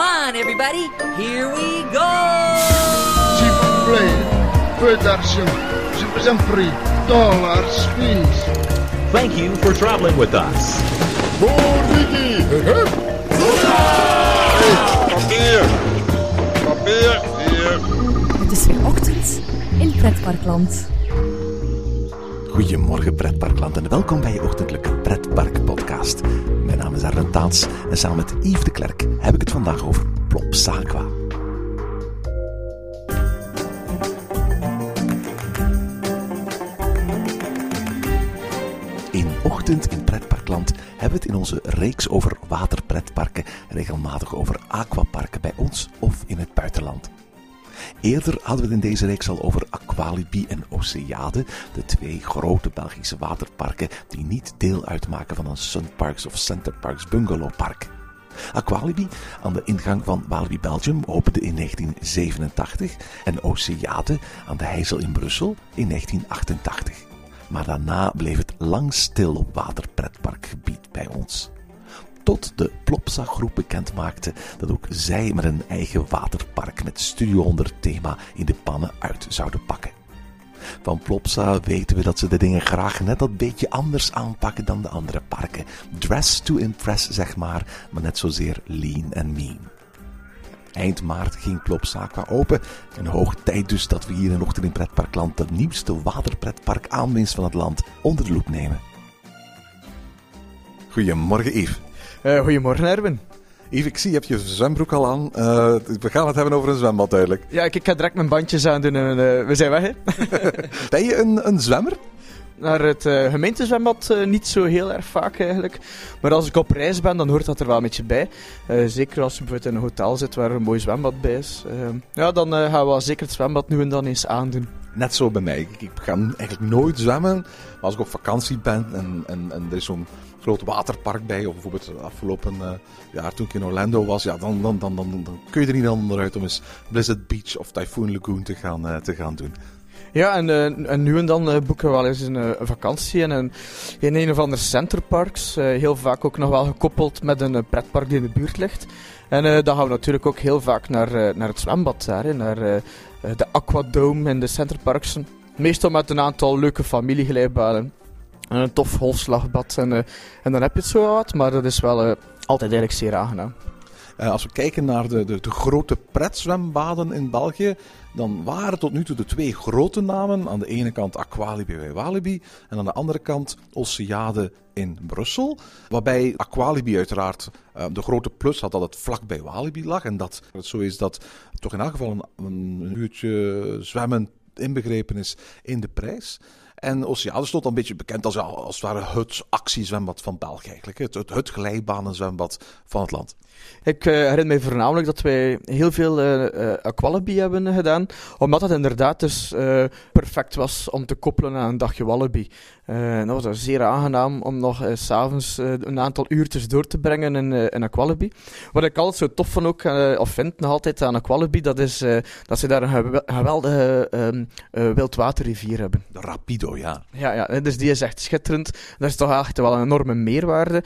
Come on, everybody. Here we go. Je vous en prie. Dollars, please. Thank you for traveling with us. Papier! Papier! Hier! Het is weer ochtend in Pretparkland. Goedemorgen pretparkland en welkom bij je ochtendelijke pretpark podcast. Mijn naam is Arne Taats en samen met Yves de Klerk heb ik het vandaag over Plopsaqua. In Ochtend in Pretparkland hebben we het in onze reeks over waterpretparken regelmatig over aquaparken bij ons of in het buitenland. Eerder hadden we het in deze reeks al over Aqualibi en Oceade, de twee grote Belgische waterparken die niet deel uitmaken van een Sunparks of Centerparks bungalowpark. Aqualibi aan de ingang van Walibi Belgium opende in 1987 en Oceade aan de Heijzel in Brussel in 1988. Maar daarna bleef het lang stil op waterpretparkgebied bij ons tot de Plopsa groep bekend maakte dat ook zij met een eigen waterpark met Studio 100 thema in de pannen uit zouden pakken. Van Plopsa weten we dat ze de dingen graag net dat beetje anders aanpakken dan de andere parken. Dress to impress, zeg maar, maar net zozeer lean en mean. Eind maart ging Plopsa qua open en hoog tijd dus dat we hier in Ochtend in Pretparkland de nieuwste waterpretpark aanwinst van het land onder de loep nemen. Goedemorgen Yves. Uh, goedemorgen, Erwin. Yves, ik zie, je hebt je zwembroek al aan. Uh, we gaan het hebben over een zwembad, duidelijk. Ja, ik, ik ga direct mijn bandjes aan doen en uh, we zijn weg, ben je een, een zwemmer? Naar het uh, gemeentezwembad niet zo heel erg vaak eigenlijk. Maar als ik op reis ben, dan hoort dat er wel een beetje bij. zeker als je bijvoorbeeld in een hotel zit waar een mooi zwembad bij is. ja, dan gaan we wel zeker het zwembad nu en dan eens aandoen. Net zo bij mij. Ik, ga eigenlijk nooit zwemmen. Maar als ik op vakantie ben en, en, en er is zo'n groot waterpark bij. Of bijvoorbeeld afgelopen jaar toen ik in Orlando was. Ja, dan, dan, dan, dan, dan kun je er niet onderuit om eens Blizzard Beach of Typhoon Lagoon te gaan, te gaan doen. Ja, en, uh, en nu en dan boeken we wel eens een, een vakantie in een, in een of andere centerparks. heel vaak ook nog wel gekoppeld met een pretpark die in de buurt ligt. En dan gaan we natuurlijk ook heel vaak naar, naar het zwembad daar, naar de Aquadome en de centerparks. Meestal met een aantal leuke familieglijbanen een tof golfslagbad. En, en dan heb je het zo wat, maar dat is wel altijd eigenlijk zeer aangenaam. Uh, als we kijken naar de, de, de, grote pretzwembaden in België, dan waren tot nu toe de twee grote namen. Aan de ene kant Aqualibi bij Walibi en aan de andere kant Oceade in Brussel. Waarbij Aqualibi uiteraard de grote plus had dat het vlak bij Walibi lag. En dat het zo is dat toch in elk geval een uurtje zwemmen inbegrepen is in de prijs. En Oceade stond dan een beetje bekend als, als het ware het actiezwembad van België eigenlijk. Het, het, het glijbanenzwembad van het land. Ik uh, herinner mij voornamelijk dat wij heel veel uh, hebben gedaan, omdat het inderdaad dus perfect was om te koppelen aan een dagje Wallaby. Dat was zeer aangenaam om nog s s'avonds een aantal uurtjes door te brengen in, in Aqualibi. Wat ik altijd zo tof van ook, of vind nog altijd aan Aqualibi, dat is dat ze daar een geweldige um, wildwaterrivier hebben. De Rapido, ja. Ja, ja, dus die is echt schitterend. Dat is toch echt wel een enorme meerwaarde.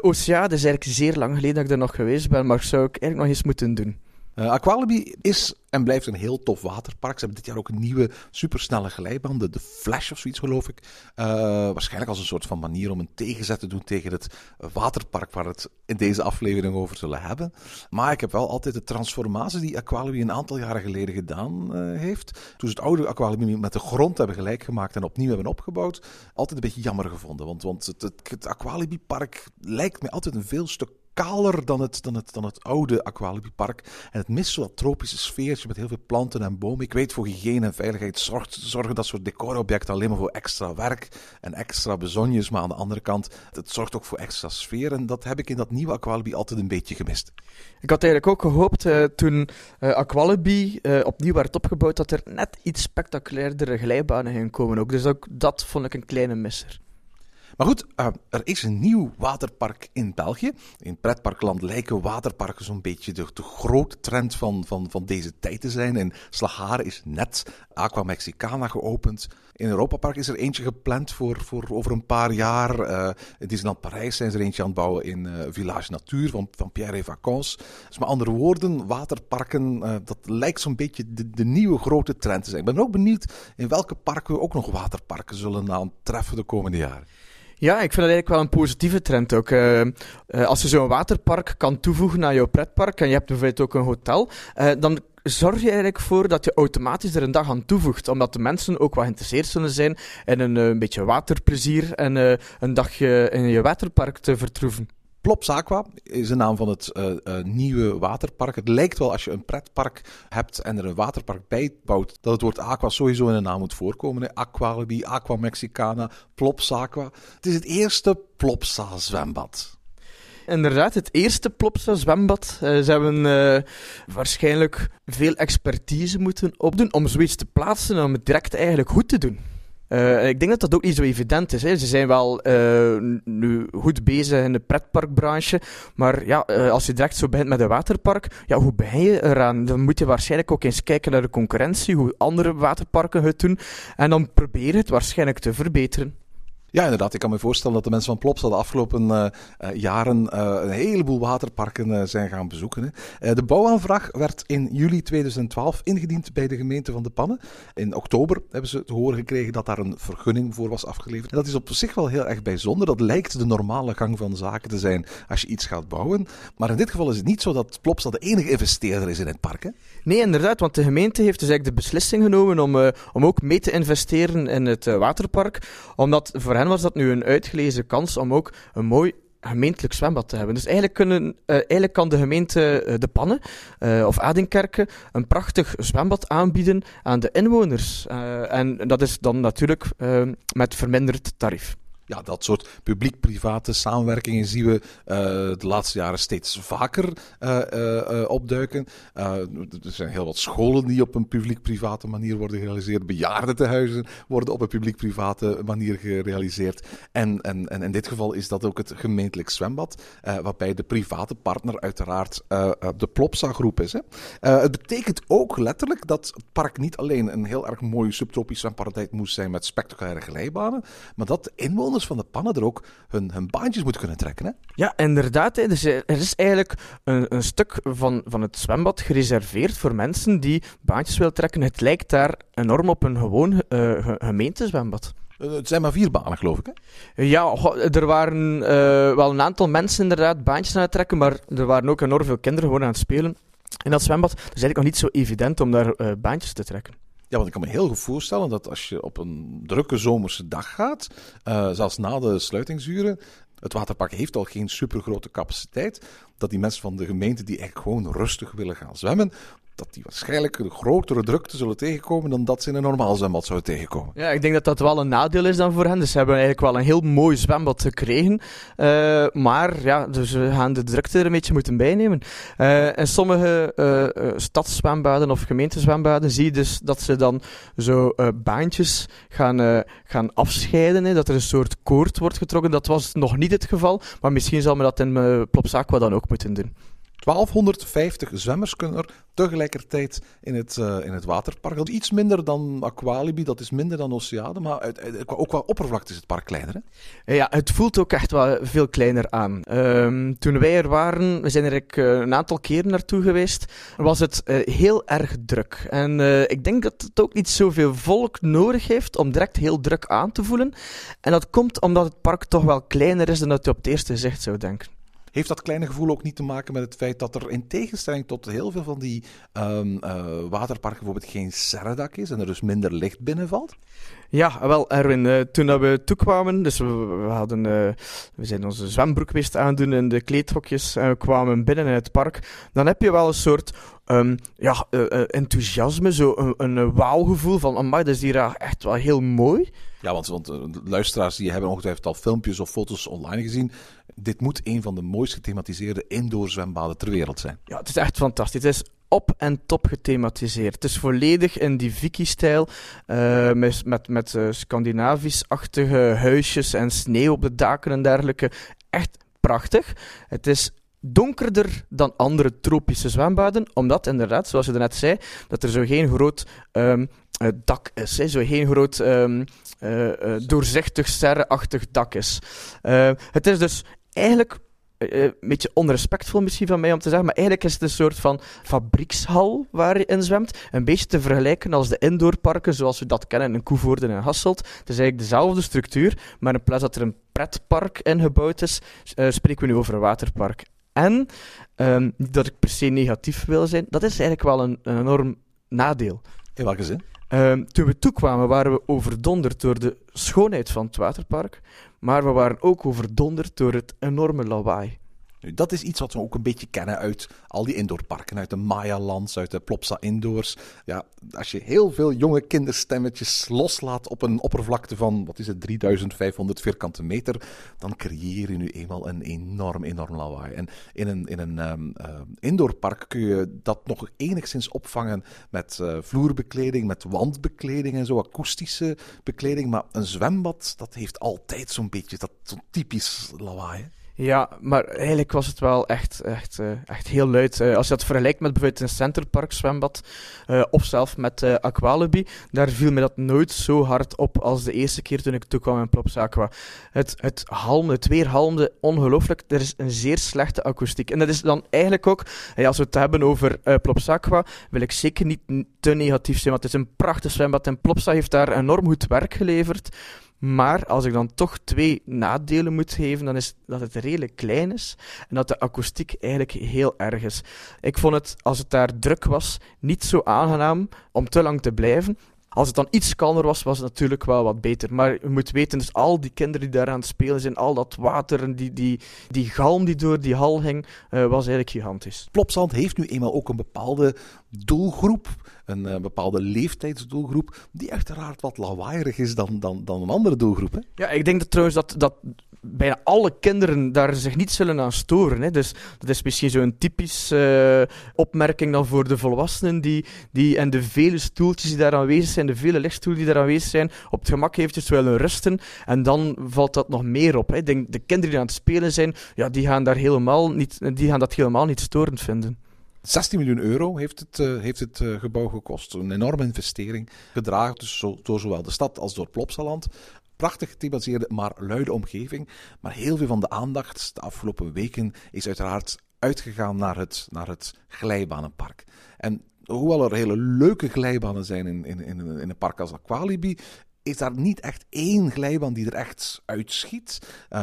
Oceade is eigenlijk zeer lang geleden dat ik er nog geweest ben, maar zou ik eigenlijk nog eens moeten doen. Uh, Aqualibi is en blijft een heel tof waterpark. Ze hebben dit jaar ook een nieuwe supersnelle glijbaan, de, Flash of zoiets geloof ik. Uh, waarschijnlijk als een soort van manier om een tegenzet te doen tegen het waterpark waar we het in deze aflevering over zullen hebben. Maar ik heb wel altijd de transformatie die Aqualibi een aantal jaren geleden gedaan uh, heeft. Toen ze het oude Aqualibi met de grond hebben gelijk gemaakt en opnieuw hebben opgebouwd, altijd een beetje jammer gevonden. Want, want het, het, het Aqualibi park lijkt mij altijd een veel stuk kaler dan het, dan het, dan het oude Aqualibi Park. En het mist zo'n tropische sfeertje met heel veel planten en bomen. Ik weet, voor hygiëne en veiligheid zorgt, zorgen dat soort decorobjecten alleen maar voor extra werk en extra bezonjes. Maar aan de andere kant, het zorgt ook voor extra sfeer. En dat heb ik in dat nieuwe Aqualibi altijd een beetje gemist. Ik had eigenlijk ook gehoopt, uh, toen uh, Aqualibi uh, opnieuw werd opgebouwd, dat er net iets spectaculairdere glijbanen gingen komen ook. Dus ook dat vond ik een kleine misser. Maar goed, uh, er is een nieuw waterpark in België. In pretparkland lijken waterparken zo'n beetje de, grote trend van, van, van deze tijd te zijn. In Slagharen is net Aqua Mexicana geopend. In Europa Park is er eentje gepland voor, voor over een paar jaar. Uh, in Disneyland Parijs zijn ze er eentje aan het bouwen in uh, Village Natuur van, van Pierre et Vacances. Dus met andere woorden, waterparken, uh, dat lijkt zo'n beetje de, de, nieuwe grote trend te zijn. Ik ben ook benieuwd in welke parken we ook nog waterparken zullen aantreffen de komende jaren. Ja, ik vind dat eigenlijk wel een positieve trend ook. Uh, uh, als je zo'n waterpark kan toevoegen aan jouw pretpark en je hebt bijvoorbeeld ook een hotel, uh, dan zorg je eigenlijk voor dat je automatisch er een dag aan toevoegt. Omdat de mensen ook wat geïnteresseerd zullen zijn in een, een beetje waterplezier en een dagje in je waterpark te vertroeven. Plops Aqua is de naam van het uh, uh, nieuwe waterpark. Het lijkt wel als je een pretpark hebt en er een waterpark bij bouwt, dat het woord aqua sowieso in de naam moet voorkomen. Aqualibi, Aqua Mexicana, Plops Aqua. Het is het eerste Plopsa zwembad. Inderdaad, het eerste Plopsa zwembad. Uh, ze hebben waarschijnlijk veel expertise moeten opdoen om zoiets te plaatsen en om het direct eigenlijk goed te doen. Uh, ik denk dat dat ook niet zo evident is. Hè. Ze zijn wel uh, nu goed bezig in de pretparkbranche. Maar ja, uh, als je direct zo begint met een waterpark, ja, hoe begin je eraan? Dan moet je waarschijnlijk ook eens kijken naar de concurrentie, hoe andere waterparken het doen. En dan probeer je het waarschijnlijk te verbeteren. Ja, inderdaad. Ik kan me voorstellen dat de mensen van Plopsa de afgelopen uh, uh, jaren uh, een heleboel waterparken zijn gaan bezoeken. Hè. de bouwaanvraag werd in juli 2012 ingediend bij de gemeente van De Pannen. In oktober hebben ze te horen gekregen dat daar een vergunning voor was afgeleverd. Dat is op zich wel heel erg bijzonder. Dat lijkt de normale gang van zaken te zijn als je iets gaat bouwen. Maar in dit geval is het niet zo dat Plopsa de enige investeerder is in het park. Hè? Nee, inderdaad. Want de gemeente heeft dus eigenlijk de beslissing genomen om, om ook mee te investeren in het waterpark. Omdat voor hen was dat nu een uitgelezen kans om ook een mooi gemeentelijk zwembad te hebben. Dus eigenlijk, kunnen, uh, eigenlijk kan de gemeente uh, De Pannen uh, of Adinkerken een prachtig zwembad aanbieden aan de inwoners. en dat is dan natuurlijk met verminderd tarief ja, dat soort publiek-private samenwerkingen zien we uh, de laatste jaren steeds vaker uh, uh, opduiken. er zijn heel wat scholen die op een publiek-private manier worden gerealiseerd. Bejaardentehuizen worden op een publiek-private manier gerealiseerd. En, en, en in dit geval is dat ook het gemeentelijk zwembad, waarbij de private partner uiteraard de Plopsa-groep is. Hè. het betekent ook letterlijk dat het park niet alleen een heel erg mooi subtropisch zwemparadijs moest zijn met spectaculaire glijbanen, maar dat de inwoners van de pannen er ook hun, hun baantjes moeten kunnen trekken. Hè? Ja, inderdaad. Hè. Dus er is eigenlijk een, een stuk van, van het zwembad gereserveerd voor mensen die baantjes willen trekken. Het lijkt daar enorm op een gewoon uh, gemeentezwembad. Het zijn maar vier banen, geloof ik. Hè? Ja, er waren uh, wel een aantal mensen inderdaad baantjes aan het trekken, maar er waren ook enorm veel kinderen gewoon aan het spelen. In dat zwembad is eigenlijk nog niet zo evident om daar uh, baantjes te trekken. Want ik kan me heel goed voorstellen dat als je op een drukke zomerse dag gaat, uh, zelfs na de sluitingsuren, het waterpark heeft al geen supergrote capaciteit, dat die mensen van de gemeente die echt gewoon rustig willen gaan zwemmen, dat die waarschijnlijk een grotere drukte zullen tegenkomen dan dat ze in een normaal zwembad zouden tegenkomen. Ja, ik denk dat dat wel een nadeel is dan voor hen. Dus ze hebben eigenlijk wel een heel mooi zwembad gekregen. Uh, maar ja, dus we gaan de drukte er een beetje moeten bijnemen. Uh, in sommige uh, stadszwembaden of gemeentezwembaden zie je dus dat ze dan zo baantjes gaan, gaan afscheiden. Hè, dat er een soort koord wordt getrokken. Dat was nog niet het geval. Maar misschien zal men dat in Plopsaqua dan ook moeten doen. 1250 zwemmers kunnen er tegelijkertijd in het, uh, in het waterpark. Dat is iets minder dan Aqualibi, dat is minder dan Oceade, maar uit, ook qua oppervlakte is het park kleiner. Hè? Ja, het voelt ook echt wel veel kleiner aan. Um, toen wij er waren, we zijn er uh, een aantal keren naartoe geweest, was het uh, heel erg druk. En ik denk dat het ook niet zoveel volk nodig heeft om direct heel druk aan te voelen. En dat komt omdat het park toch wel kleiner is dan dat je op het eerste zicht zou denken. Heeft dat kleine gevoel ook niet te maken met het feit dat er in tegenstelling tot heel veel van die um, uh, waterparken bijvoorbeeld geen serredak is en er dus minder licht binnenvalt? Ja, wel Erwin, uh, toen dat we toekwamen, dus we, hadden, uh, we zijn onze zwembroek wist aandoen in de kleedhokjes en we kwamen binnen in het park, dan heb je wel een soort um, ja, enthousiasme, zo een, een van, amai, dat is hier echt wel heel mooi. Ja, want, want luisteraars die hebben ongetwijfeld al filmpjes of foto's online gezien. Dit moet een van de mooist gethematiseerde indoor zwembaden ter wereld zijn. Ja, het is echt fantastisch. Het is op en top gethematiseerd. Het is volledig in die Vicky-stijl, uh, met, met, met uh, Scandinavisch-achtige huisjes en sneeuw op de daken en dergelijke. Echt prachtig. Het is donkerder dan andere tropische zwembaden, omdat inderdaad, zoals je net zei, dat er zo geen groot uh, dak is, hè, zo geen groot um, uh, doorzichtig sterrenachtig dak is. het is dus eigenlijk een beetje onrespectvol misschien van mij om te zeggen, maar eigenlijk is het een soort van fabriekshal waar je in zwemt. Een beetje te vergelijken als de indoorparken zoals we dat kennen in Koevoorde en Hasselt. Het is eigenlijk dezelfde structuur, maar in plaats dat er een pretpark ingebouwd is, spreken we nu over een waterpark. En, um, dat ik per se negatief wil zijn, dat is eigenlijk wel een, een enorm nadeel. In welke zin? Um, toen we toekwamen waren we overdonderd door de schoonheid van het waterpark, maar we waren ook overdonderd door het enorme lawaai. Dat is iets wat we ook een beetje kennen uit al die indoorparken, uit de Maya-lands, uit de Plopsa Indoors. Ja, als je heel veel jonge kinderstemmetjes loslaat op een oppervlakte van, wat is het, 3500 vierkante meter, dan creëer je nu eenmaal een enorm, enorm lawaai. En in een, in een um, uh, indoorpark kun je dat nog enigszins opvangen met uh, vloerbekleding, met wandbekleding en zo, akoestische bekleding. Maar een zwembad, dat heeft altijd zo'n beetje dat typisch lawaai. Ja, maar eigenlijk was het wel echt, echt, uh, echt heel luid. Uh, als je dat vergelijkt met bijvoorbeeld een Centerpark zwembad, uh, of zelf met Aqualibi, daar viel me dat nooit zo hard op als de eerste keer toen ik toekwam in Plops Aqua. Het, het halmde, het weer halmde ongelooflijk. Er is een zeer slechte akoestiek. En dat is dan eigenlijk ook, als we het hebben over Plops Aqua, wil ik zeker niet te negatief zijn, want het is een prachtig zwembad en Plopsa heeft daar enorm goed werk geleverd. Maar als ik dan toch twee nadelen moet geven, dan is dat het redelijk klein is en dat de akoestiek eigenlijk heel erg is. Ik vond het, als het daar druk was, niet zo aangenaam om te lang te blijven. Als het dan iets kalmer was, was het natuurlijk wel wat beter. Maar je moet weten, dus al die kinderen die daar aan het spelen zijn, al dat water en die, die, die galm die door die hal hing, uh, was eigenlijk gigantisch. Plopsand heeft nu eenmaal ook een bepaalde doelgroep, een uh, bepaalde leeftijdsdoelgroep, die uiteraard wat lawaaierig is dan, dan, dan een andere doelgroep. Hè? Ja, ik denk dat trouwens dat, dat bijna alle kinderen daar zich niet zullen aan storen. Hè. Dus dat is misschien zo'n typische uh, opmerking dan voor de volwassenen die, die en de vele stoeltjes die daar aanwezig zijn, de vele lichtstoelen die daar aanwezig zijn, op het gemak eventjes willen rusten. En dan valt dat nog meer op. Hè. Ik denk, de kinderen die aan het spelen zijn, ja, die, gaan daar helemaal niet, die gaan dat helemaal niet storend vinden. 16 miljoen euro heeft het, uh, heeft het uh, gebouw gekost. Een enorme investering. Gedragen dus door zowel de stad als door Plopsaland prachtig gethematiseerde, maar luide omgeving. Maar heel veel van de aandacht de afgelopen weken is uiteraard uitgegaan naar het, naar het glijbanenpark. En hoewel er hele leuke glijbanen zijn in, in, in, in een park als Aqualibi, is daar niet echt één glijbaan die er echt uitschiet. Uh,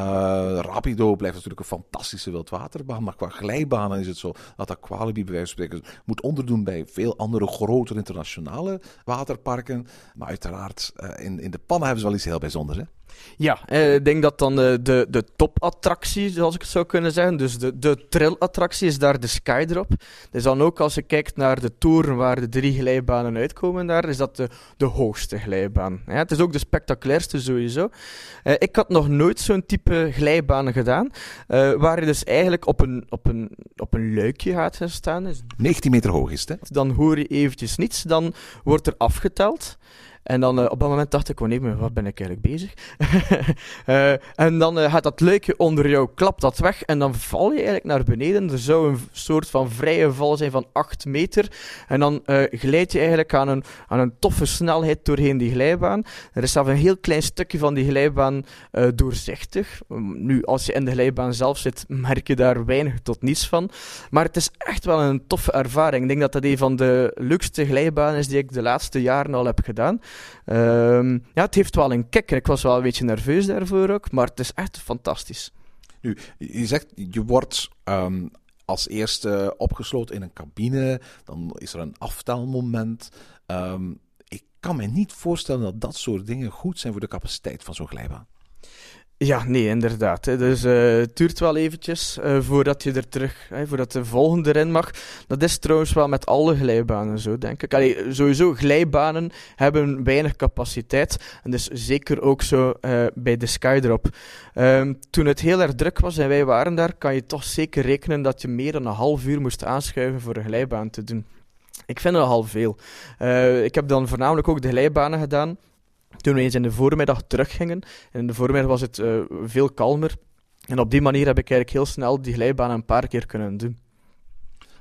Rapido blijft natuurlijk een fantastische wildwaterbaan, maar qua glijbanen is het zo dat Aqualibi bij wijze van spreken moet onderdoen bij veel andere grotere internationale waterparken. Maar uiteraard, uh, in, in de pannen hebben ze wel iets heel bijzonders. Hè? Ja, eh, ik denk dat dan de, de, de topattractie, zoals ik het zou kunnen zeggen, dus de, de trillattractie is daar de Skydrop. Dus dan ook als je kijkt naar de toren waar de drie glijbanen uitkomen daar, is dat de, de hoogste glijbaan. Ja, het is ook de spectaculairste sowieso. Uh, ik had nog nooit zo'n type glijbanen gedaan, uh, waar je dus eigenlijk op een, op een, op een luikje gaat gaan staan. Dus 19 meter hoog is het, hè? Dan hoor je eventjes niets, dan wordt er afgeteld. En dan uh, op dat moment dacht ik, oh wat ben ik eigenlijk bezig? uh, en dan uh, gaat dat luikje onder jou, klapt dat weg en dan val je eigenlijk naar beneden. Er zou een soort van vrije val zijn van 8 meter. En dan glijd je eigenlijk aan een, aan een toffe snelheid doorheen die glijbaan. Er is zelfs een heel klein stukje van die glijbaan doorzichtig. Um, nu, als je in de glijbaan zelf zit, merk je daar weinig tot niets van. Maar het is echt wel een toffe ervaring. Ik denk dat dat een van de leukste glijbanen is die ik de laatste jaren al heb gedaan. Um, ja, het heeft wel een kick. Ik was wel een beetje nerveus daarvoor ook, maar het is echt fantastisch. Nu, je zegt, je wordt um, als eerste opgesloten in een cabine, dan is er een aftelmoment. Um, ik kan me niet voorstellen dat dat soort dingen goed zijn voor de capaciteit van zo'n glijbaan. Ja, nee, inderdaad. Dus uh, het duurt wel eventjes uh, voordat je er terug, hè, voordat de volgende erin mag. Dat is trouwens wel met alle glijbanen zo, denk ik. Allee, sowieso, glijbanen hebben weinig capaciteit. En dus zeker ook zo uh, bij de Skydrop. Um, toen het heel erg druk was en wij waren daar, kan je toch zeker rekenen dat je meer dan een half uur moest aanschuiven voor een glijbaan te doen. Ik vind het nogal veel. Eh, ik heb dan voornamelijk ook de glijbanen gedaan. Toen we eens in de voormiddag teruggingen. En in de voormiddag was het eh, veel kalmer. En op die manier heb ik eigenlijk heel snel die glijbanen een paar keer kunnen doen.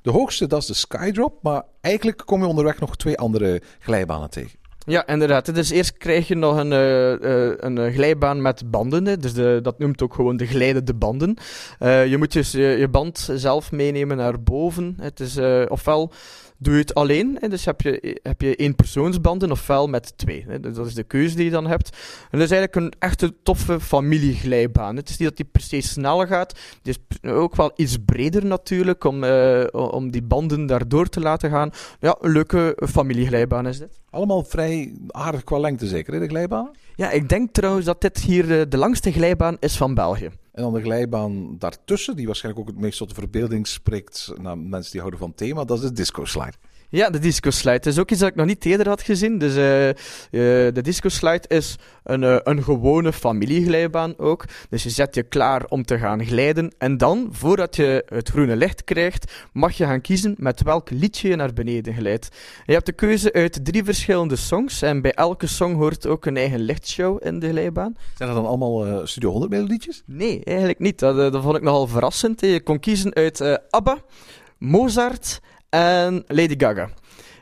De hoogste, dat is de Skydrop, maar eigenlijk kom je onderweg nog twee andere glijbanen tegen. Ja, inderdaad. Dus eerst krijg je nog een, eh, eh, een eh, glijbaan met banden. Dus de, dat noemt ook gewoon de glijdende banden. Je moet dus je, je band zelf meenemen naar boven. Het is ofwel doe je het alleen, dus heb je, heb je één persoonsbanden, ofwel met twee. Dus dat is de keuze die je dan hebt. En dat is eigenlijk een echte toffe familieglijbaan. Het is niet dat die per se snel gaat. Het is ook wel iets breder natuurlijk, om, om die banden daardoor te laten gaan. Ja, een leuke familieglijbaan is dit. Allemaal vrij aardig qua lengte zeker, hè, de glijbaan? Ja, ik denk trouwens dat dit hier eh, de langste glijbaan is van België. En dan de glijbaan daartussen, die waarschijnlijk ook het meest tot de verbeelding spreekt naar mensen die houden van thema, dat is de disco slide. Ja, de disco slide. Dat is ook iets dat ik nog niet eerder had gezien. Dus eh, eh, de disco slide is een, eh, een gewone familieglijbaan ook. Dus je zet je klaar om te gaan glijden. En dan, voordat je het groene licht krijgt, mag je gaan kiezen met welk liedje je naar beneden glijdt. Je hebt de keuze uit drie verschillende songs. En bij elke song hoort ook een eigen lichtshow in de glijbaan. Zijn dat dan allemaal Studio 100 melodietjes? Nee, eigenlijk niet. Dat, dat vond ik nogal verrassend. Je kon kiezen uit ABBA, Mozart en Lady Gaga.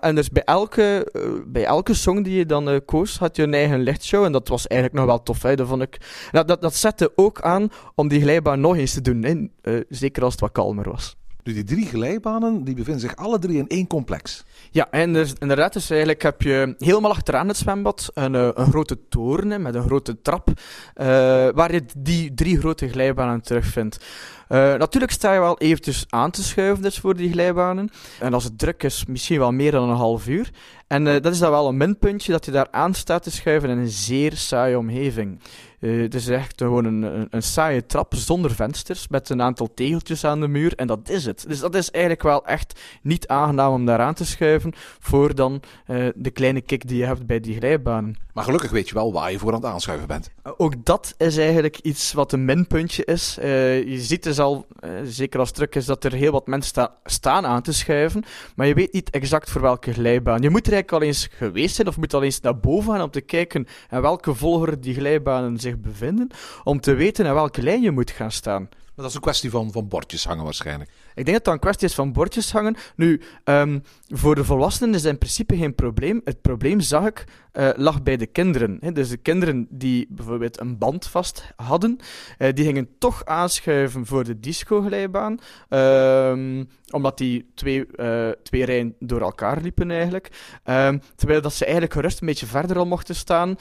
En dus bij elke, eh, bij elke song die je dan eh, koos, had je een eigen lichtshow. En dat was eigenlijk nog wel tof. Hè. Dat, vond ik, dat, dat, dat zette ook aan om die glijbaan nog eens te doen. Hè. Eh, zeker als het wat kalmer was. Dus die drie glijbanen, die bevinden zich alle drie in één complex. Ja, en dus, inderdaad, dus eigenlijk heb je helemaal achteraan het zwembad een, eh, een grote toren met een grote trap, eh, waar je die drie grote glijbanen terugvindt. Eh, natuurlijk sta je wel eventjes aan te schuiven dus voor die glijbanen. En als het druk is, misschien wel meer dan een half uur. En eh, dat is dan wel een minpuntje, dat je daar aan staat te schuiven in een zeer saaie omgeving. Eh, het is echt gewoon een, een, een saaie trap zonder vensters, met een aantal tegeltjes aan de muur, en dat is het. Dus dat is eigenlijk wel echt niet aangenaam om daar aan te schuiven, voor dan eh, de kleine kick die je hebt bij die glijbanen. Maar gelukkig weet je wel waar je voor aan het aanschuiven bent. Ook dat is eigenlijk iets wat een minpuntje is. Uh, je ziet dus al, zeker als het druk is, dat er heel wat mensen sta staan aan te schuiven, maar je weet niet exact voor welke glijbaan. Je moet er al eens geweest zijn, of moet al eens naar boven gaan om te kijken in welke volgorde die glijbanen zich bevinden, om te weten in welke lijn je moet gaan staan. Maar dat is een kwestie van, van bordjes hangen waarschijnlijk. Ik denk dat dat een kwestie is van bordjes hangen. Nu, um, voor de volwassenen is dat in principe geen probleem. Het probleem, zag ik, uh, lag bij de kinderen. Dus de kinderen die bijvoorbeeld een band vast hadden, uh, die gingen toch aanschuiven voor de disco-glijbaan. Um, omdat die twee, uh, twee rijen door elkaar liepen eigenlijk. Um, terwijl dat ze eigenlijk gerust een beetje verder al mochten staan,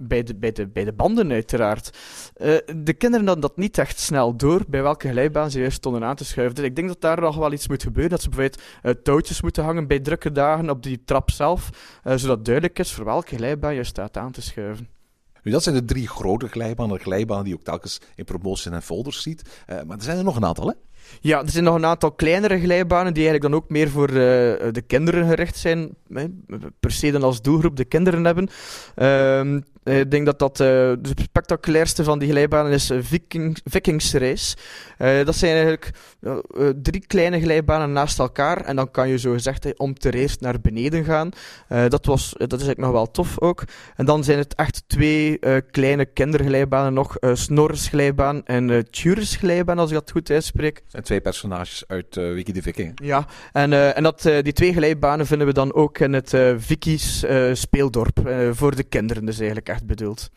bij, de, bij, de, bij de banden uiteraard. de kinderen hadden dat niet echt snel door, bij welke glijbaan ze juist stonden aan te schuiven. Dus ik denk dat daar nog wel iets moet gebeuren. Dat ze bijvoorbeeld uh, touwtjes moeten hangen bij drukke dagen op die trap zelf. Uh, zodat duidelijk is voor welke glijbaan je staat aan te schuiven. Nu, dat zijn de drie grote glijbanen. De glijbanen die je ook telkens in promoties en folders ziet. Uh, maar er zijn er nog een aantal, hè? Ja, er zijn nog een aantal kleinere glijbanen die eigenlijk dan ook meer voor uh, de kinderen gericht zijn. Per se dan als doelgroep de kinderen hebben. Uh, ik denk dat dat uh, de spectaculairste van die glijbanen is Viking, Vikingsrace. Uh, dat zijn eigenlijk uh, drie kleine glijbanen naast elkaar. En dan kan je zo gezegd om ter eerst naar beneden gaan. dat, was, dat is eigenlijk nog wel tof ook. En dan zijn het echt twee kleine kinderglijbanen nog. Snorris glijbaan en uh, Tjures glijbaan, als ik dat goed uitspreek. Zijn twee personages uit Wiki de Viking. Ja, en, en dat, die twee glijbanen vinden we dan ook in het Viki's speeldorp. voor de kinderen dus eigenlijk echt bedoeld.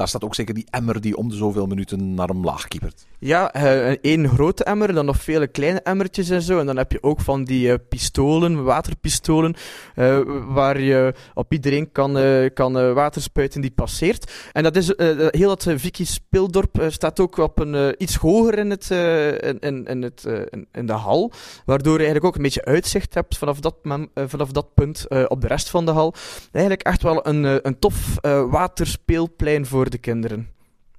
Daar staat ook zeker die emmer die om de zoveel minuten naar omlaag kiepert. Ja, uh, één grote emmer, dan nog vele kleine emmertjes en zo. En dan heb je ook van die uh, pistolen, waterpistolen, uh, waar je op iedereen kan, kan water spuiten die passeert. En dat is, heel dat Vicky Speeldorp staat ook op een iets hoger in, het, in, in, het, in, de hal. Waardoor je eigenlijk ook een beetje uitzicht hebt vanaf dat, vanaf dat punt op de rest van de hal. Eigenlijk echt wel een, een tof waterspeelplein voor de kinderen.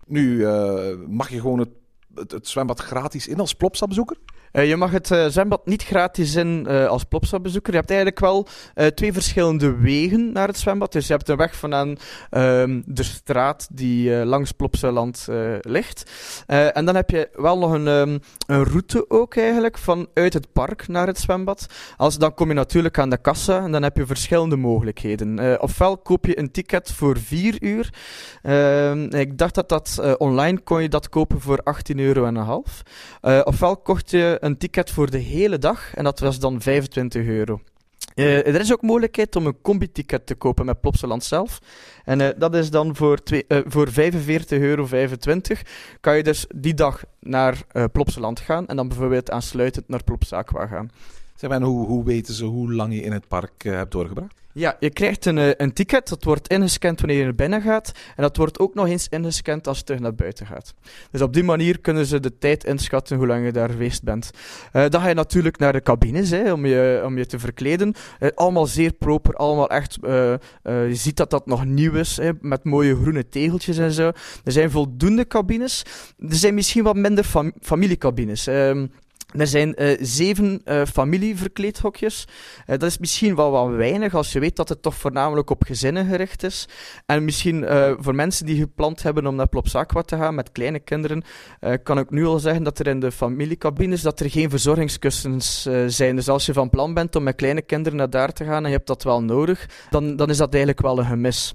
Nu uh, mag je gewoon het, het, het, zwembad gratis in als plopsapbezoeker? Eh, je mag het eh, zwembad niet gratis in eh, als Plopsa-bezoeker. Je hebt eigenlijk wel twee verschillende wegen naar het zwembad. Dus je hebt een weg vanaan ehm, de straat die langs Plopsaland ligt. En dan heb je wel nog een, ehm, een route ook eigenlijk vanuit het park naar het zwembad. Als, dan kom je natuurlijk aan de kassa en dan heb je verschillende mogelijkheden. Ofwel koop je een ticket voor 4 uur. Ehm, ik dacht dat dat online kon je dat kopen voor 18 euro ofwel kocht je een ticket voor de hele dag en dat was dan 25 euro. Eh, er is ook mogelijkheid om een combi-ticket te kopen met Plopsaland zelf. En eh, dat is dan voor, twee, eh, voor 45,25 euro. Kan je dus die dag naar Plopsaland gaan en dan bijvoorbeeld aansluitend naar Plops Aqua gaan. Zeg en hoe, hoe weten ze hoe lang je in het park eh, hebt doorgebracht? Ja, je krijgt een, eh, een ticket, dat wordt ingescand wanneer je naar binnen gaat. En dat wordt ook nog eens ingescand als je terug naar buiten gaat. Dus op die manier kunnen ze de tijd inschatten hoe lang je daar geweest bent. Eh, dan ga je natuurlijk naar de cabines hè, om, je, om je te verkleden. Eh, allemaal zeer proper, allemaal echt. je ziet dat dat nog nieuw is, hè, met mooie groene tegeltjes en zo. Er zijn voldoende cabines. Er zijn misschien wat minder fam- familiecabines. Er zijn eh, zeven eh, familieverkleedhokjes. Eh, dat is misschien wel wat weinig als je weet dat het toch voornamelijk op gezinnen gericht is. En misschien voor mensen die gepland hebben om naar Plops Aqua te gaan met kleine kinderen, kan ik nu al zeggen dat er in de familiecabines dat er geen verzorgingskussens zijn. Dus als je van plan bent om met kleine kinderen naar daar te gaan en je hebt dat wel nodig, dan, dan is dat eigenlijk wel een gemis.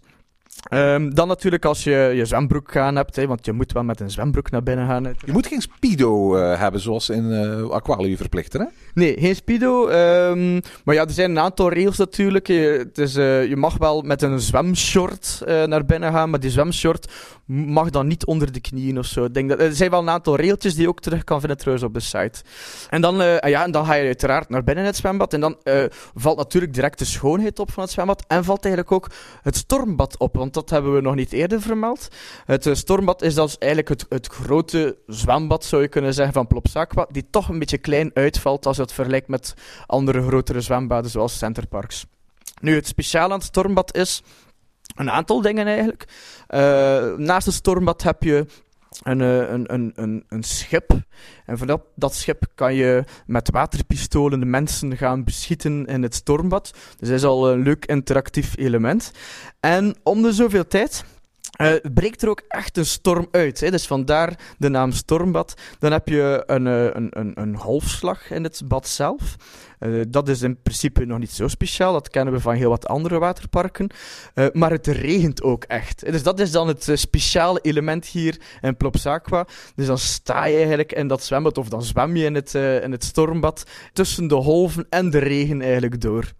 Ehm, dan natuurlijk als je je zwembroek gaan hebt, hè, want je moet wel met een zwembroek naar binnen gaan. Je moet geen speedo eh, hebben zoals in eh Aqualiu verplichten, hè? Nee, geen speedo. ehm, maar ja, er zijn een aantal regels natuurlijk. Je, het is, eh, je mag wel met een zwemshort naar binnen gaan, maar die zwemshort mag dan niet onder de knieën of zo. Ik denk dat, er zijn wel een aantal regeltjes die je ook terug kan vinden trouwens op de site. En dan, ah ja, en dan ga je uiteraard naar binnen in het zwembad. En dan valt natuurlijk direct de schoonheid op van het zwembad. En valt eigenlijk ook het stormbad op, want dat hebben we nog niet eerder vermeld. Het eh, stormbad is dan eigenlijk het, het grote zwembad, zou je kunnen zeggen, van Plops Aqua, die toch een beetje klein uitvalt als je het vergelijkt met andere grotere zwembaden zoals Centerparks. Nu, het speciale aan het stormbad is een aantal dingen eigenlijk. Eh, naast het stormbad heb je een, eh, een, een, een, een schip. En vanaf dat schip kan je met waterpistolen de mensen gaan beschieten in het stormbad. Dus dat is al een leuk interactief element. En om de zoveel tijd eh, breekt er ook echt een storm uit. Hè? Dus vandaar de naam Stormbad. Dan heb je een, eh, een, een, een golfslag in het bad zelf. Eh, dat is in principe nog niet zo speciaal. Dat kennen we van heel wat andere waterparken. Maar het regent ook echt. Dus dat is dan het speciale element hier in Plops Aqua. Dus dan sta je eigenlijk in dat zwembad, of dan zwem je in het, in het stormbad, tussen de golven en de regen eigenlijk door.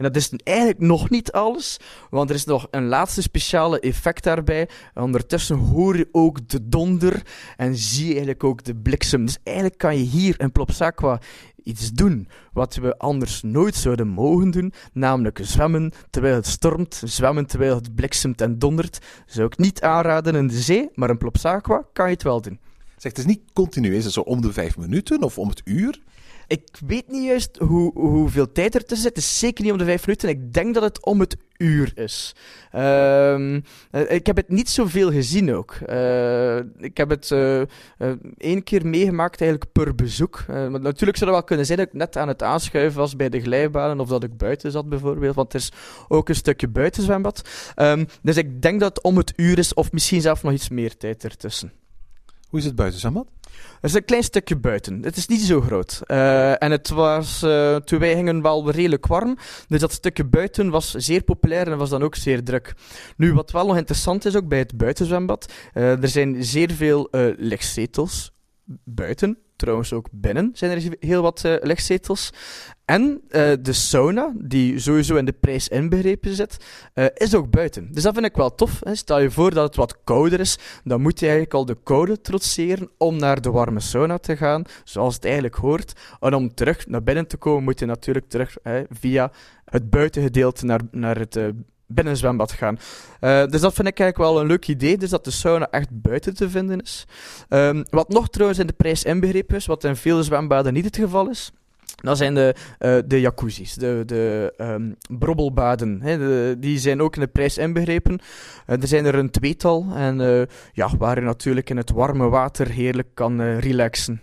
En dat is eigenlijk nog niet alles, want er is nog een laatste speciale effect daarbij. Ondertussen hoor je ook de donder en zie je eigenlijk ook de bliksem. Dus eigenlijk kan je hier in Plops Aqua iets doen wat we anders nooit zouden mogen doen, namelijk zwemmen terwijl het stormt, zwemmen terwijl het bliksemt en dondert. Zou ik niet aanraden in de zee, maar in Plops Aqua kan je het wel doen. Zeg, het is niet continu. Is het zo om de vijf minuten of om het uur? Ik weet niet juist hoe, hoeveel tijd er tussen zit. Het is zeker niet om de vijf minuten. Ik denk dat het om het uur is. Ehm, eh, ik heb het niet zoveel gezien ook. Eh, ik heb het eh, één keer meegemaakt eigenlijk per bezoek. Maar natuurlijk zou het wel kunnen zijn dat ik net aan het aanschuiven was bij de glijbanen of dat ik buiten zat bijvoorbeeld. Want er is ook een stukje buitenzwembad. Ehm, dus ik denk dat het om het uur is of misschien zelfs nog iets meer tijd ertussen. Hoe is het buiten, zwembad? Het is een klein stukje buiten. Het is niet zo groot. Eh, en het was, eh, toen wij gingen, wel redelijk warm. Dus dat stukje buiten was zeer populair en was dan ook zeer druk. Nu, wat wel nog interessant is ook bij het buitenzwembad. eh, er zijn zeer veel lichtzetels buiten. Trouwens ook binnen zijn er heel wat eh, lichtzetels. En eh, de sauna, die sowieso in de prijs inbegrepen zit, eh, is ook buiten. Dus dat vind ik wel tof. Hè. Stel je voor dat het wat kouder is, dan moet je eigenlijk al de koude trotseren om naar de warme sauna te gaan, zoals het eigenlijk hoort. En om terug naar binnen te komen, moet je natuurlijk terug hè, via het buitengedeelte naar, naar het eh, binnenzwembad gaan. Eh, dus dat vind ik eigenlijk wel een leuk idee, dus dat de sauna echt buiten te vinden is. Ehm, wat nog trouwens in de prijs inbegrepen is, wat in vele zwembaden niet het geval is, dat zijn de, eh, de jacuzzis, de, de ehm, brobbelbaden. Hè, die zijn ook in de prijs inbegrepen. Eh, er zijn er een tweetal. En ja, waar je natuurlijk in het warme water heerlijk kan relaxen.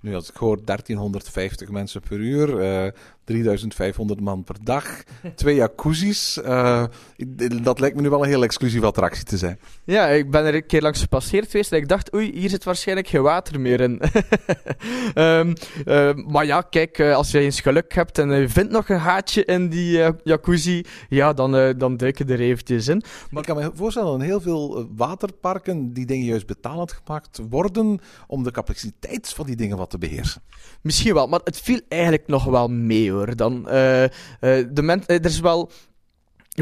Nu, als ik hoor 1350 mensen per uur, 3500 man per dag, twee jacuzzis, eh, dat lijkt me nu wel een heel exclusieve attractie te zijn. Ja, ik ben er een keer langs gepasseerd geweest en ik dacht, oei, hier zit waarschijnlijk geen water meer in. Ehm, eh, maar ja, kijk, eh, als je eens geluk hebt en je vindt nog een gaatje in die jacuzzi, ja, dan, dan duik je er eventjes in. Maar ik kan me voorstellen dat heel veel waterparken die dingen juist betalend gemaakt worden om de capaciteit van die dingen wat te beheersen. Misschien wel, maar het viel eigenlijk nog wel mee hoor. Dan, eh, eh, de men, eh, er is wel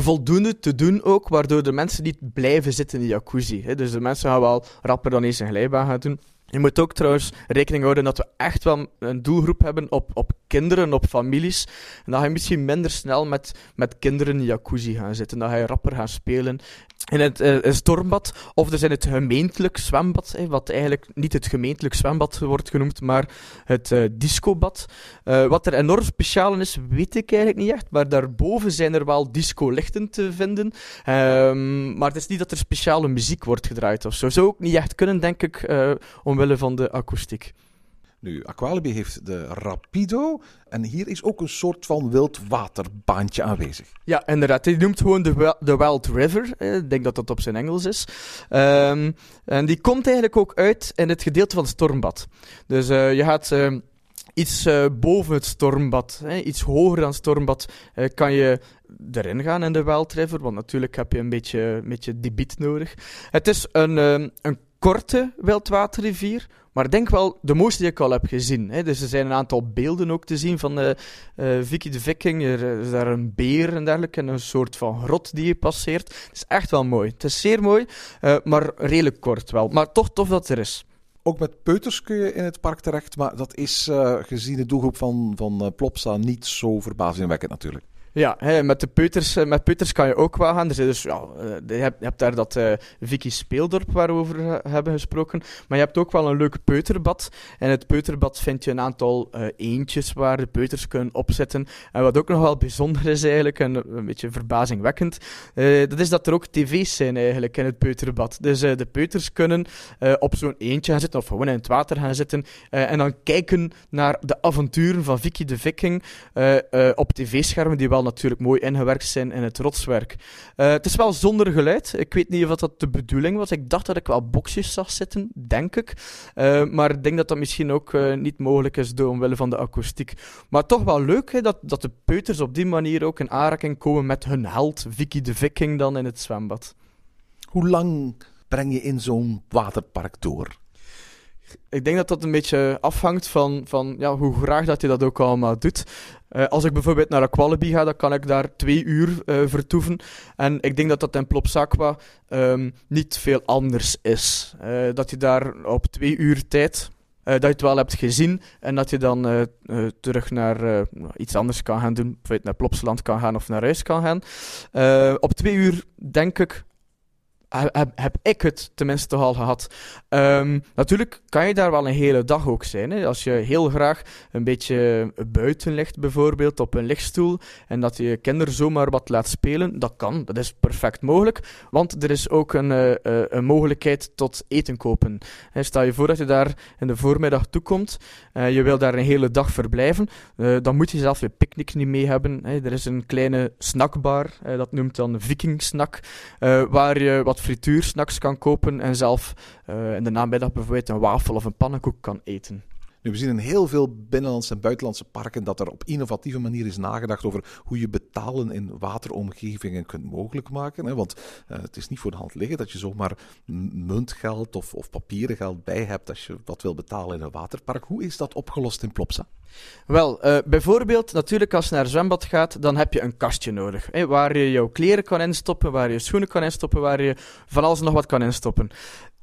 voldoende te doen ook, waardoor de mensen niet blijven zitten in de jacuzzi. Hè. Dus de mensen gaan wel rapper dan eens een glijbaan gaan doen. Je moet ook trouwens rekening houden dat we echt wel een doelgroep hebben op, op kinderen, op families. En dan ga je misschien minder snel met, met kinderen in de jacuzzi gaan zitten. Dan ga je rapper gaan spelen in het eh, stormbad. Of dus in het gemeentelijk zwembad, wat eigenlijk niet het gemeentelijk zwembad wordt genoemd, maar het eh, discobad. Eh, wat er enorm speciaal is, weet ik eigenlijk niet echt. Maar daarboven zijn er wel discolichten te vinden. Ehm, maar het is niet dat er speciale muziek wordt gedraaid of zo. Zou ook niet echt kunnen, denk ik, eh, omwille van de akoestiek. Nu, Aqualibi heeft de Rapido en hier is ook een soort van wildwaterbaantje aanwezig. Ja, inderdaad. Hij noemt gewoon de, de Wild River. Ik denk dat dat op zijn Engels is. Ehm, en die komt eigenlijk ook uit in het gedeelte van het stormbad. Dus eh, je gaat ehm, iets eh, boven het stormbad, hè, iets hoger dan het stormbad, eh, kan je erin gaan in de Wild River. Want natuurlijk heb je een beetje, een beetje debiet nodig. Het is een, ehm, een korte wildwaterrivier. Maar denk wel de mooiste die ik al heb gezien. Hè. Dus er zijn een aantal beelden ook te zien van eh, eh, Vicky de Viking. Er is daar een beer en dergelijke. En een soort van grot die je passeert. Het is echt wel mooi. Het is zeer mooi, eh, maar redelijk kort wel. Maar toch tof dat er is. Ook met peuters kun je in het park terecht, maar dat is eh, gezien de doelgroep van, van eh, Plopsa niet zo verbazingwekkend natuurlijk. Ja, hè, met de peuters, eh, met peuters kan je ook wel gaan. Er zijn dus, ja, eh, je, hebt, je hebt daar dat eh Vicky Speeldorp waarover we hebben gesproken. Maar je hebt ook wel een leuk peuterbad. En in het peuterbad vind je een aantal eh, eentjes waar de peuters kunnen opzetten. En wat ook nog wel bijzonder is eigenlijk, en een beetje verbazingwekkend, eh, dat is dat er ook tv's zijn eigenlijk in het peuterbad. Dus eh, de peuters kunnen eh, op zo'n eentje gaan zitten, of gewoon in het water gaan zitten, eh, en dan kijken naar de avonturen van Vicky de Viking eh, eh, op tv-schermen, die wel natuurlijk mooi ingewerkt zijn in het rotswerk. Eh, het is wel zonder geluid. Ik weet niet of dat de bedoeling was. Ik dacht dat ik wel boxjes zag zitten, denk ik. Eh, maar ik denk dat dat misschien ook eh, niet mogelijk is door omwille van de akoestiek. Maar toch wel leuk hè, dat, dat de peuters op die manier ook in aanraking komen met hun held, Vicky de Viking, dan in het zwembad. Hoe lang breng je in zo'n waterpark door? Ik denk dat dat een beetje afhangt van, van ja, hoe graag dat je dat ook allemaal doet. Eh, als ik bijvoorbeeld naar Aqualibi ga, dan kan ik daar twee uur eh, vertoeven. En ik denk dat dat in Plopsaqua ehm, niet veel anders is. Eh, dat je daar op twee uur tijd, dat je het wel hebt gezien, en dat je dan terug naar iets anders kan gaan doen. Bijvoorbeeld naar Plopsaland kan gaan of naar huis kan gaan. Op twee uur, denk ik, heb, heb ik het tenminste al gehad. Ehm, natuurlijk kan je daar wel een hele dag ook zijn. Hè? Als je heel graag een beetje buiten ligt, bijvoorbeeld op een lichtstoel, en dat je kinderen zomaar wat laat spelen, dat kan. Dat is perfect mogelijk, want er is ook een, eh, eh, een mogelijkheid tot eten kopen. Stel je voor dat je daar in de voormiddag toekomt, eh je wil daar een hele dag verblijven, dan moet je zelf je picknick niet mee hebben. Er is een kleine snackbar, dat noemt dan Viking Snack, waar je wat frituursnacks kan kopen en zelf eh, in de namiddag bijvoorbeeld een wafel of een pannenkoek kan eten. We zien in heel veel binnenlandse en buitenlandse parken dat er op innovatieve manier is nagedacht over hoe je betalen in wateromgevingen kunt mogelijk maken. Hè? Want eh, het is niet voor de hand liggen dat je zomaar muntgeld of, of papieren geld bij hebt als je wat wil betalen in een waterpark. Hoe is dat opgelost in Plopsa? Wel, eh, bijvoorbeeld, natuurlijk als je naar een zwembad gaat, dan heb je een kastje nodig. Hè, waar je jouw kleren kan instoppen, waar je schoenen kan instoppen, waar je van alles nog wat kan instoppen.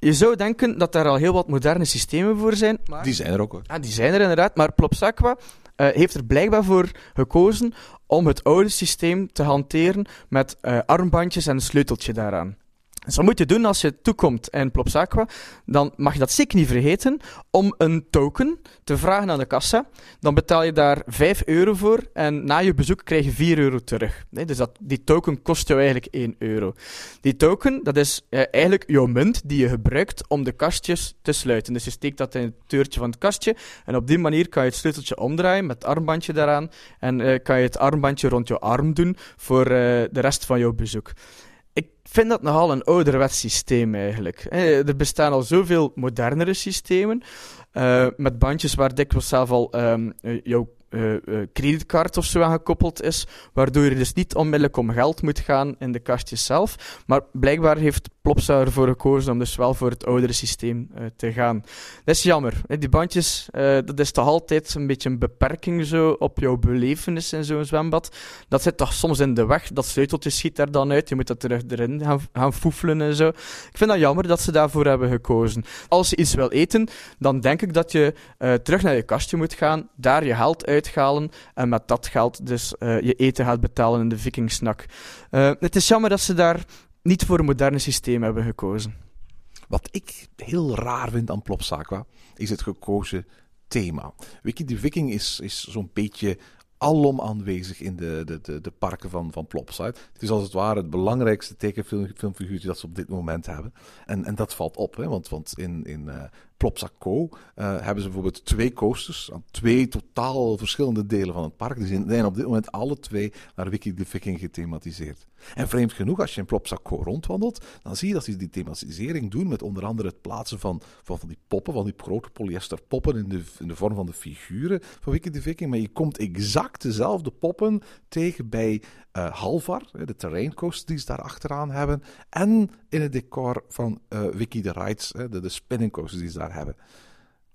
Je zou denken dat daar al heel wat moderne systemen voor zijn, maar... Die zijn er ook hoor. Ja, die zijn er inderdaad, maar Plopsaqua eh, heeft er blijkbaar voor gekozen om het oude systeem te hanteren met eh, armbandjes en een sleuteltje daaraan. Dus wat moet je doen als je toekomt in Plopsaqua? Dan mag je dat zeker niet vergeten om een token te vragen aan de kassa. Dan betaal je daar 5 euro voor en na je bezoek krijg je 4 euro terug. Dus dat, die token kost jou eigenlijk 1 euro. Die token, dat is eh, eigenlijk jouw munt die je gebruikt om de kastjes te sluiten. Dus je steekt dat in het deurtje van het kastje en op die manier kan je het sleuteltje omdraaien met het armbandje daaraan en eh, kan je het armbandje rond je arm doen voor eh, de rest van jouw bezoek vind dat nogal een ouderwets systeem eigenlijk. Er bestaan al zoveel modernere systemen. Uh, met bandjes waar dikwijls zelf al um, jouw uh, uh, creditcard of zo aan gekoppeld is, waardoor je dus niet onmiddellijk om geld moet gaan in de kastjes zelf. Maar blijkbaar heeft Plopsa ervoor gekozen om dus wel voor het oudere systeem uh, te gaan. Dat is jammer. Hè? Die bandjes, dat is toch altijd een beetje een beperking zo op jouw belevenis in zo'n zwembad. Dat zit toch soms in de weg. Dat sleuteltje schiet er dan uit. Je moet dat terug erin gaan, gaan foefelen en zo. Ik vind dat jammer dat ze daarvoor hebben gekozen. Als je iets wil eten, dan denk ik dat je terug naar je kastje moet gaan, daar je geld uit uithalen en met dat geld dus uh, je eten gaat betalen in de vikingsnak. Uh, het is jammer dat ze daar niet voor een moderne systeem hebben gekozen. Wat ik heel raar vind aan Plopsaqua is het gekozen thema. Wiki de Viking is, is zo'n beetje alom aanwezig in de, de, de, de parken van, van. Het is als het ware het belangrijkste tekenfilmfiguurtje dat ze op dit moment hebben. En, en dat valt op, hè, want, want in, in uh, Plopsaco uh, hebben ze bijvoorbeeld twee coasters aan twee totaal verschillende delen van het park. Die zijn op dit moment alle twee naar Wiki de Viking gethematiseerd. En vreemd genoeg, als je in Plopsaco rondwandelt, dan zie je dat ze die thematisering doen met onder andere het plaatsen van, van, die poppen, van die grote polyester poppen in de, in de vorm van de figuren van Wiki de Viking. Maar je komt exact dezelfde poppen tegen bij uh, Halvar, de terraincoast die ze daar achteraan hebben, en in het decor van uh, Wiki the Rides, de, de die ze daar hebben.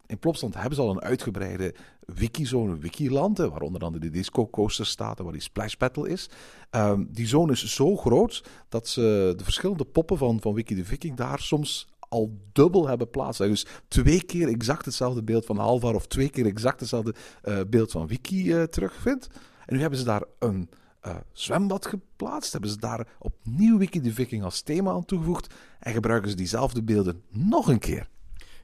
In Plopsland hebben ze al een uitgebreide wiki-zone, wikiland, waaronder dan de disco coaster staat en waar die splash battle is. Um, die zone is zo groot dat ze de verschillende poppen van, van Wiki de Viking daar soms al dubbel hebben plaats. Dus twee keer exact hetzelfde beeld van Halvar of twee keer exact hetzelfde uh, beeld van Wiki uh, terugvindt. En nu hebben ze daar een zwembad geplaatst. Hebben ze daar opnieuw Wiki de Viking als thema aan toegevoegd. En gebruiken ze diezelfde beelden nog een keer.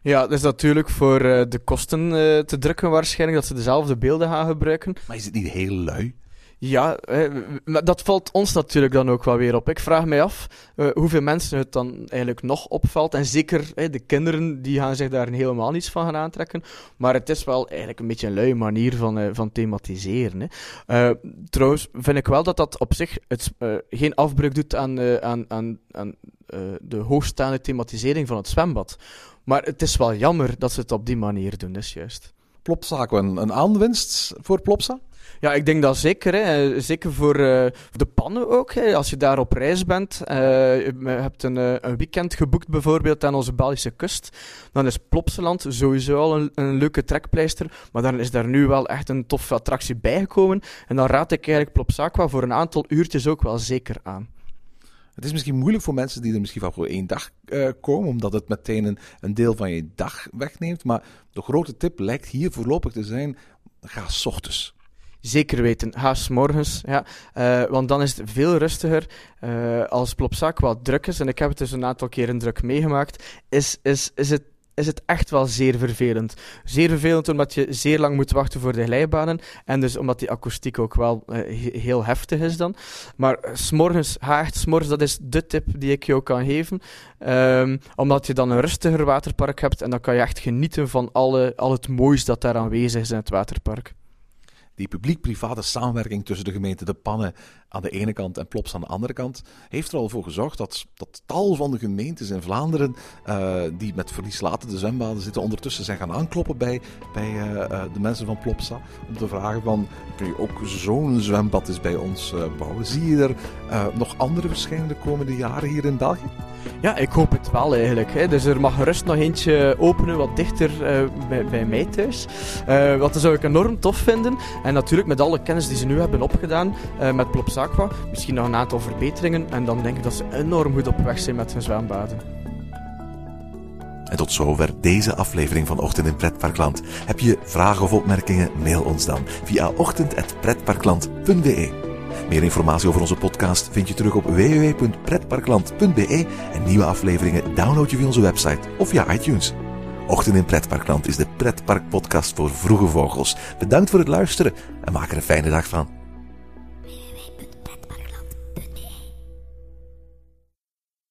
Ja, dat is natuurlijk voor uh, de kosten uh, te drukken waarschijnlijk, dat ze dezelfde beelden gaan gebruiken. Maar is het niet heel lui? Ja, maar dat valt ons natuurlijk dan ook wel weer op. Ik vraag mij af uh, hoeveel mensen het dan eigenlijk nog opvalt. En zeker hè, de kinderen, die gaan zich daar helemaal niets van gaan aantrekken. Maar het is wel eigenlijk een beetje een luie manier van, uh, van thematiseren. Hè. Uh, trouwens vind ik wel dat dat op zich het, geen afbreuk doet aan, aan, aan, aan de hoogstaande thematisering van het zwembad. Maar het is wel jammer dat ze het op die manier doen, is juist. Plopsa, een, een aanwinst voor Plopsa? Ja, ik denk dat zeker. Hè. Zeker voor uh, de pannen ook. Hè. Als je daar op reis bent, uh, je hebt een, uh, een, weekend geboekt bijvoorbeeld aan onze Belgische kust, dan is Plopsaland sowieso al een, een, leuke trekpleister, maar dan is daar nu wel echt een toffe attractie bijgekomen. En dan raad ik eigenlijk Plopsaqua voor een aantal uurtjes ook wel zeker aan. Het is misschien moeilijk voor mensen die er misschien van voor één dag uh, komen, omdat het meteen een, een, deel van je dag wegneemt. Maar de grote tip lijkt hier voorlopig te zijn: ga s ochtends. Zeker weten, ga s morgens, ja. Uh, want dan is het veel rustiger. Uh, als Plopsac wat druk is, en ik heb het dus een aantal keren druk meegemaakt, is, is, is het is het echt wel zeer vervelend. Zeer vervelend omdat je zeer lang moet wachten voor de glijbanen. En dus omdat die akoestiek ook wel uh, heel heftig is dan. Maar uh, s'morgens, echt s'morgens, dat is de tip die ik jou kan geven. Um, omdat je dan een rustiger waterpark hebt en dan kan je echt genieten van alle, al het moois dat daar aanwezig is in het waterpark die publiek-private samenwerking tussen de gemeente De Pannen aan de ene kant en Plops aan de andere kant, heeft er al voor gezorgd dat, dat tal van de gemeentes in Vlaanderen uh, die met verlieslatende zwembaden zitten, ondertussen zijn gaan aankloppen bij, bij uh, uh, de mensen van Plopsa. Om te vragen van, kun je ook zo'n zwembad eens bij ons bouwen? Zie je er nog andere verschijnen de komende jaren hier in België? Ja, ik hoop het wel eigenlijk. Hè. Dus er mag gerust nog eentje openen wat dichter bij, bij, mij thuis. Wat zou ik enorm tof vinden. En natuurlijk met alle kennis die ze nu hebben opgedaan uh, misschien nog een aantal verbeteringen. En dan denk ik dat ze enorm goed op weg zijn met hun zwembaden. En tot zover deze aflevering van Ochtend in Pretparkland. Heb je vragen of opmerkingen? Mail ons dan via ochtend.pretparkland.be. Meer informatie over onze podcast vind je terug op www.pretparkland.be en nieuwe afleveringen download je via onze website of via iTunes. Ochtend in Pretparkland is de pretparkpodcast voor vroege vogels. Bedankt voor het luisteren en maak er een fijne dag van.